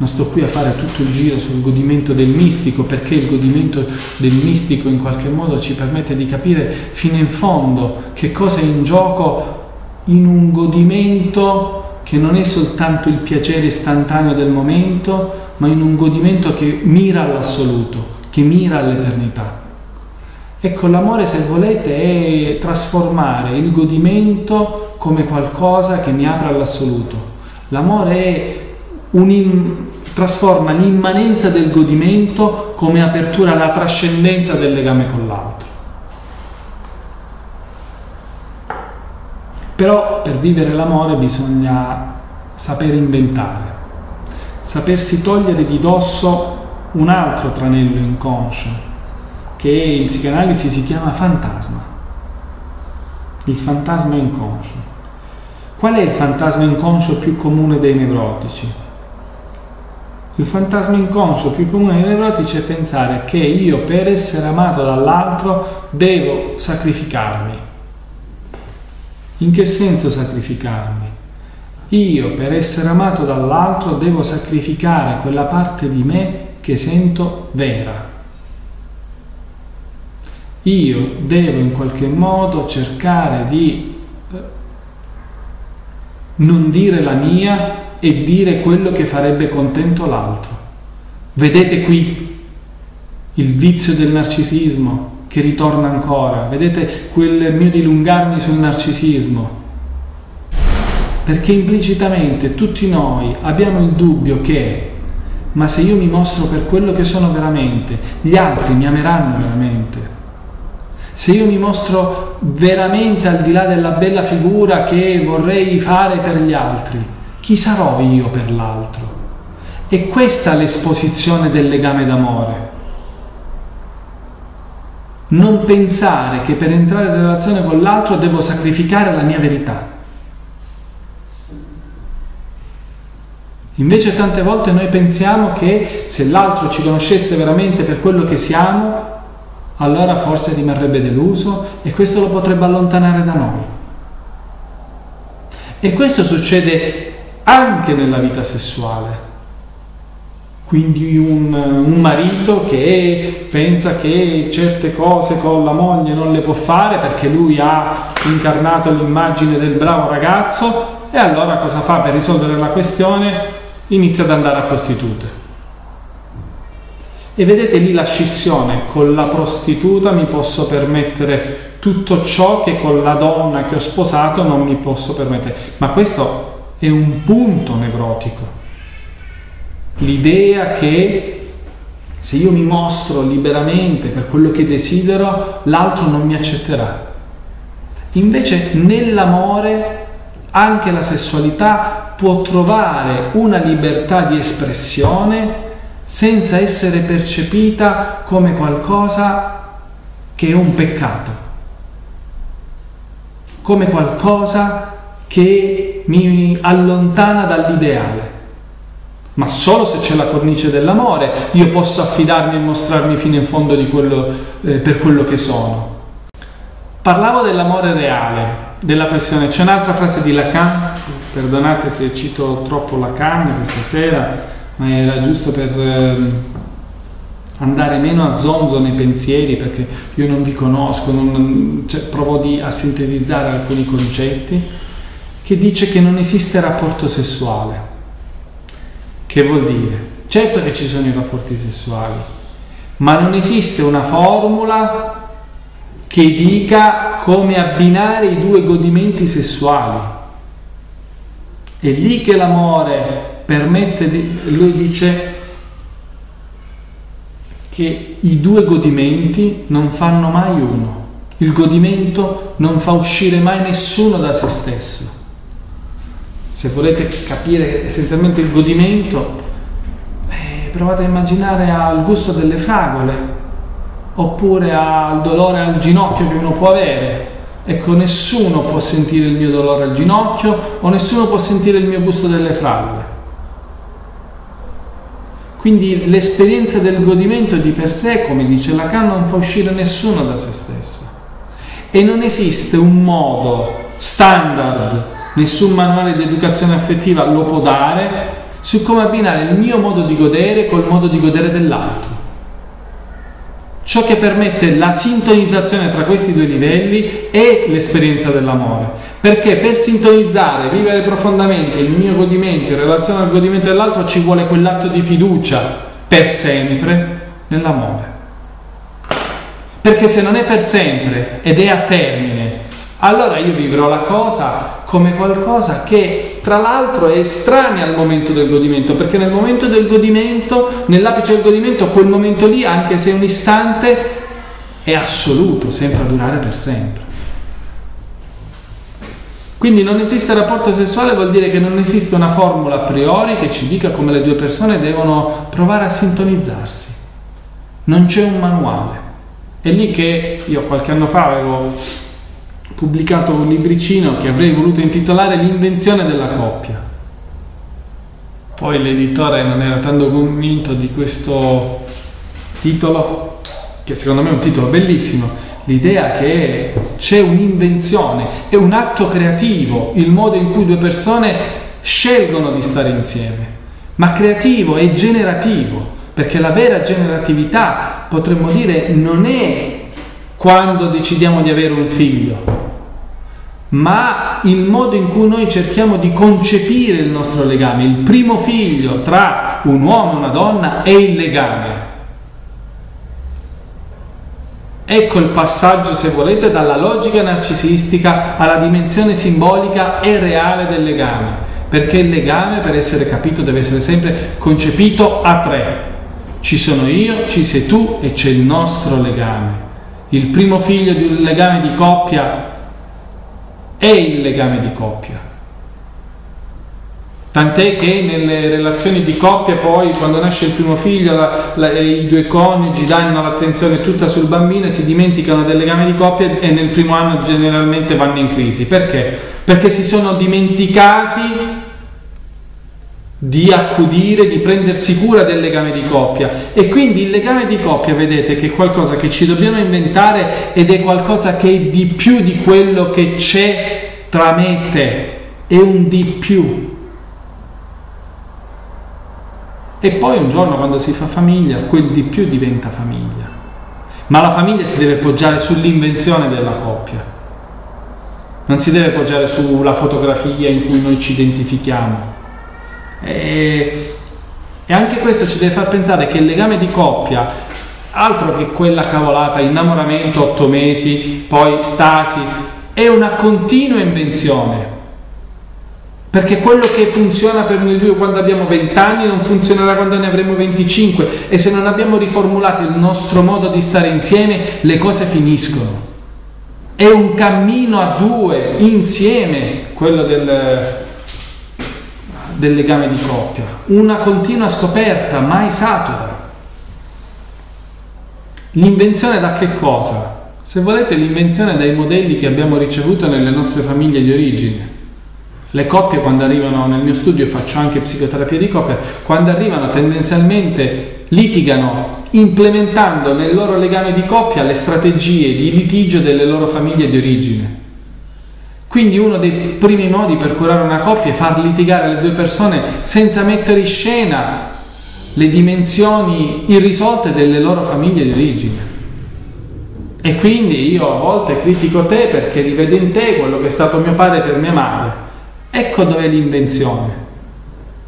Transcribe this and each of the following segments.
Non sto qui a fare tutto il giro sul godimento del mistico, perché il godimento del mistico in qualche modo ci permette di capire fino in fondo che cosa è in gioco in un godimento che non è soltanto il piacere istantaneo del momento, ma in un godimento che mira all'assoluto, che mira all'eternità. Ecco, l'amore, se volete, è trasformare il godimento come qualcosa che mi apre all'assoluto. L'amore è un, trasforma l'immanenza del godimento come apertura alla trascendenza del legame con l'altro. Però per vivere l'amore bisogna saper inventare, sapersi togliere di dosso un altro tranello inconscio che in psicanalisi si chiama fantasma, il fantasma inconscio. Qual è il fantasma inconscio più comune dei nevrotici? Il fantasma inconscio più comune dei nevrotici è pensare che io per essere amato dall'altro devo sacrificarmi. In che senso sacrificarmi? Io per essere amato dall'altro devo sacrificare quella parte di me che sento vera io devo in qualche modo cercare di eh, non dire la mia e dire quello che farebbe contento l'altro. Vedete qui il vizio del narcisismo che ritorna ancora, vedete quel mio dilungarmi sul narcisismo, perché implicitamente tutti noi abbiamo il dubbio che, ma se io mi mostro per quello che sono veramente, gli altri mi ameranno veramente. Se io mi mostro veramente al di là della bella figura che vorrei fare per gli altri, chi sarò io per l'altro? E questa è l'esposizione del legame d'amore. Non pensare che per entrare in relazione con l'altro devo sacrificare la mia verità. Invece tante volte noi pensiamo che se l'altro ci conoscesse veramente per quello che siamo, allora forse rimarrebbe deluso e questo lo potrebbe allontanare da noi. E questo succede anche nella vita sessuale. Quindi un, un, marito che pensa che certe cose con la moglie non le può fare perché lui ha incarnato l'immagine del bravo ragazzo e allora cosa fa per risolvere la questione? Inizia ad andare a prostitute. E vedete lì la scissione, con la prostituta mi posso permettere tutto ciò che con la donna che ho sposato non mi posso permettere. Ma questo è un punto nevrotico. L'idea che se io mi mostro liberamente per quello che desidero, l'altro non mi accetterà. Invece nell'amore anche la sessualità può trovare una libertà di espressione senza essere percepita come qualcosa che è un peccato, come qualcosa che mi allontana dall'ideale. Ma solo se c'è la cornice dell'amore io posso affidarmi e mostrarmi fino in fondo quello, eh, per quello che sono. Parlavo dell'amore reale, della questione. C'è un'altra frase di Lacan, perdonate se cito troppo Lacan questa sera, ma era giusto per ehm, andare meno a zonzo nei pensieri perché io non vi conosco, non, cioè, provo di, a sintetizzare alcuni concetti, che dice che non esiste rapporto sessuale. Che vuol dire? Certo che ci sono i rapporti sessuali, ma non esiste una formula che dica come abbinare i due godimenti sessuali. È lì che l'amore permette di, lui dice che i due godimenti non fanno mai uno. Il godimento non fa uscire mai nessuno da se stesso. Se volete capire essenzialmente il godimento, eh, provate a immaginare al gusto delle fragole, oppure al dolore al ginocchio che uno può avere. Ecco, nessuno può sentire il mio dolore al ginocchio o nessuno può sentire il mio gusto delle fragole. Quindi l'esperienza del godimento di per sé, come dice Lacan, non fa uscire nessuno da se stesso. E non esiste un modo standard, nessun manuale di educazione affettiva lo può dare, su come abbinare il mio modo di godere col modo di godere dell'altro. Ciò che permette la sintonizzazione tra questi due livelli è l'esperienza dell'amore. Perché per sintonizzare, vivere profondamente il mio godimento in relazione al godimento dell'altro ci vuole quell'atto di fiducia per sempre nell'amore. Perché se non è per sempre ed è a termine, allora io vivrò la cosa come qualcosa che tra l'altro è estranea al momento del godimento, perché nel momento del godimento, nell'apice del godimento, quel momento lì, anche se è un istante, è assoluto, sempre a durare per sempre. Quindi non esiste rapporto sessuale vuol dire che non esiste una formula a priori che ci dica come le due persone devono provare a sintonizzarsi. Non c'è un manuale. È lì che io qualche anno fa avevo pubblicato un libricino che avrei voluto intitolare L'invenzione della coppia. Poi l'editore non era tanto convinto di questo titolo, che secondo me è un titolo bellissimo, l'idea che c'è un'invenzione, è un atto creativo, il modo in cui due persone scelgono di stare insieme, ma creativo e generativo perché la vera generatività, potremmo dire, non è quando decidiamo di avere un figlio, ma il modo in cui noi cerchiamo di concepire il nostro legame. Il primo figlio tra un uomo e una donna è il legame. Ecco il passaggio, se volete, dalla logica narcisistica alla dimensione simbolica e reale del legame, perché il legame, per essere capito, deve essere sempre concepito a tre. Ci sono io, ci sei tu e c'è il nostro legame. Il primo figlio di un legame di coppia è il legame di coppia. Tant'è che nelle relazioni di coppia poi quando nasce il primo figlio la, la, i due coniugi danno l'attenzione tutta sul bambino e si dimenticano del legame di coppia e nel primo anno generalmente vanno in crisi. Perché? Perché si sono dimenticati di accudire, di prendersi cura del legame di coppia. E quindi il legame di coppia, vedete, che è qualcosa che ci dobbiamo inventare ed è qualcosa che è di più di quello che c'è tra me e te, è un di più. E poi un giorno quando si fa famiglia, quel di più diventa famiglia. Ma la famiglia si deve poggiare sull'invenzione della coppia. Non si deve poggiare sulla fotografia in cui noi ci identifichiamo e, e anche questo ci deve far pensare che il legame di coppia, altro che quella cavolata, innamoramento, otto mesi, poi stasi, è una continua invenzione. Perché quello che funziona per noi due quando abbiamo 20 anni non funzionerà quando ne avremo 25 e se non abbiamo riformulato il nostro modo di stare insieme le cose finiscono. È un cammino a due, insieme, quello del, del legame di coppia, una continua scoperta, mai satura. L'invenzione da che cosa? Se volete l'invenzione dai modelli che abbiamo ricevuto nelle nostre famiglie di origine. Le coppie quando arrivano nel mio studio, faccio anche psicoterapia di coppia, quando arrivano tendenzialmente litigano implementando nel loro legame di coppia le strategie di litigio delle loro famiglie di origine. Quindi uno dei primi modi per curare una coppia è far litigare le due persone senza mettere in scena le dimensioni irrisolte delle loro famiglie di origine. E quindi io a volte critico te perché rivedo in te quello che è stato mio padre per mia madre. Ecco dov'è l'invenzione.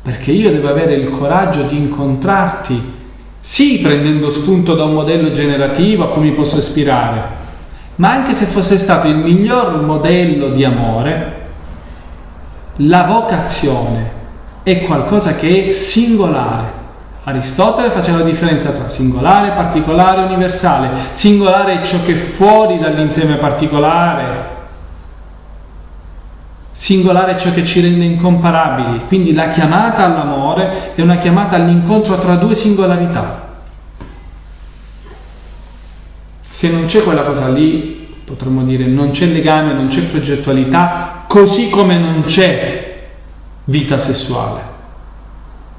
Perché io devo avere il coraggio di incontrarti, sì prendendo spunto da un modello generativo a cui mi posso ispirare, ma anche se fosse stato il miglior modello di amore, la vocazione è qualcosa che è singolare. Aristotele faceva la differenza tra singolare, particolare e universale. Singolare è ciò che è fuori dall'insieme particolare. Singolare è ciò che ci rende incomparabili. Quindi la chiamata all'amore è una chiamata all'incontro tra due singolarità. Se non c'è quella cosa lì, potremmo dire non c'è legame, non c'è progettualità, così come non c'è vita sessuale.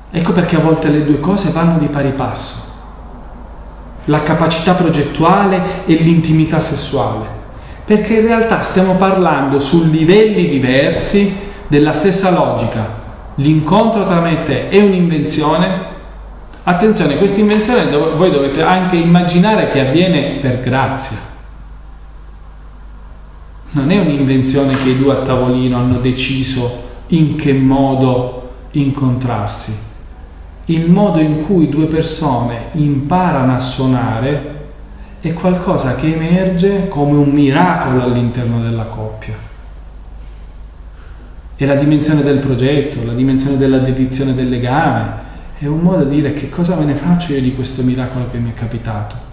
Ecco perché a volte le due cose vanno di pari passo. La capacità progettuale e l'intimità sessuale. Perché in realtà stiamo parlando su livelli diversi della stessa logica. l'incontro tra me e te è un'invenzione, attenzione, questa invenzione dov- voi dovete anche immaginare che avviene per grazia. Non è un'invenzione che i due a tavolino hanno deciso in che modo incontrarsi. Il modo in cui due persone imparano a suonare è qualcosa che emerge come un miracolo all'interno della coppia. È la dimensione del progetto, la dimensione della dedizione del legame, è un modo di dire che cosa me ne faccio io di questo miracolo che mi è capitato.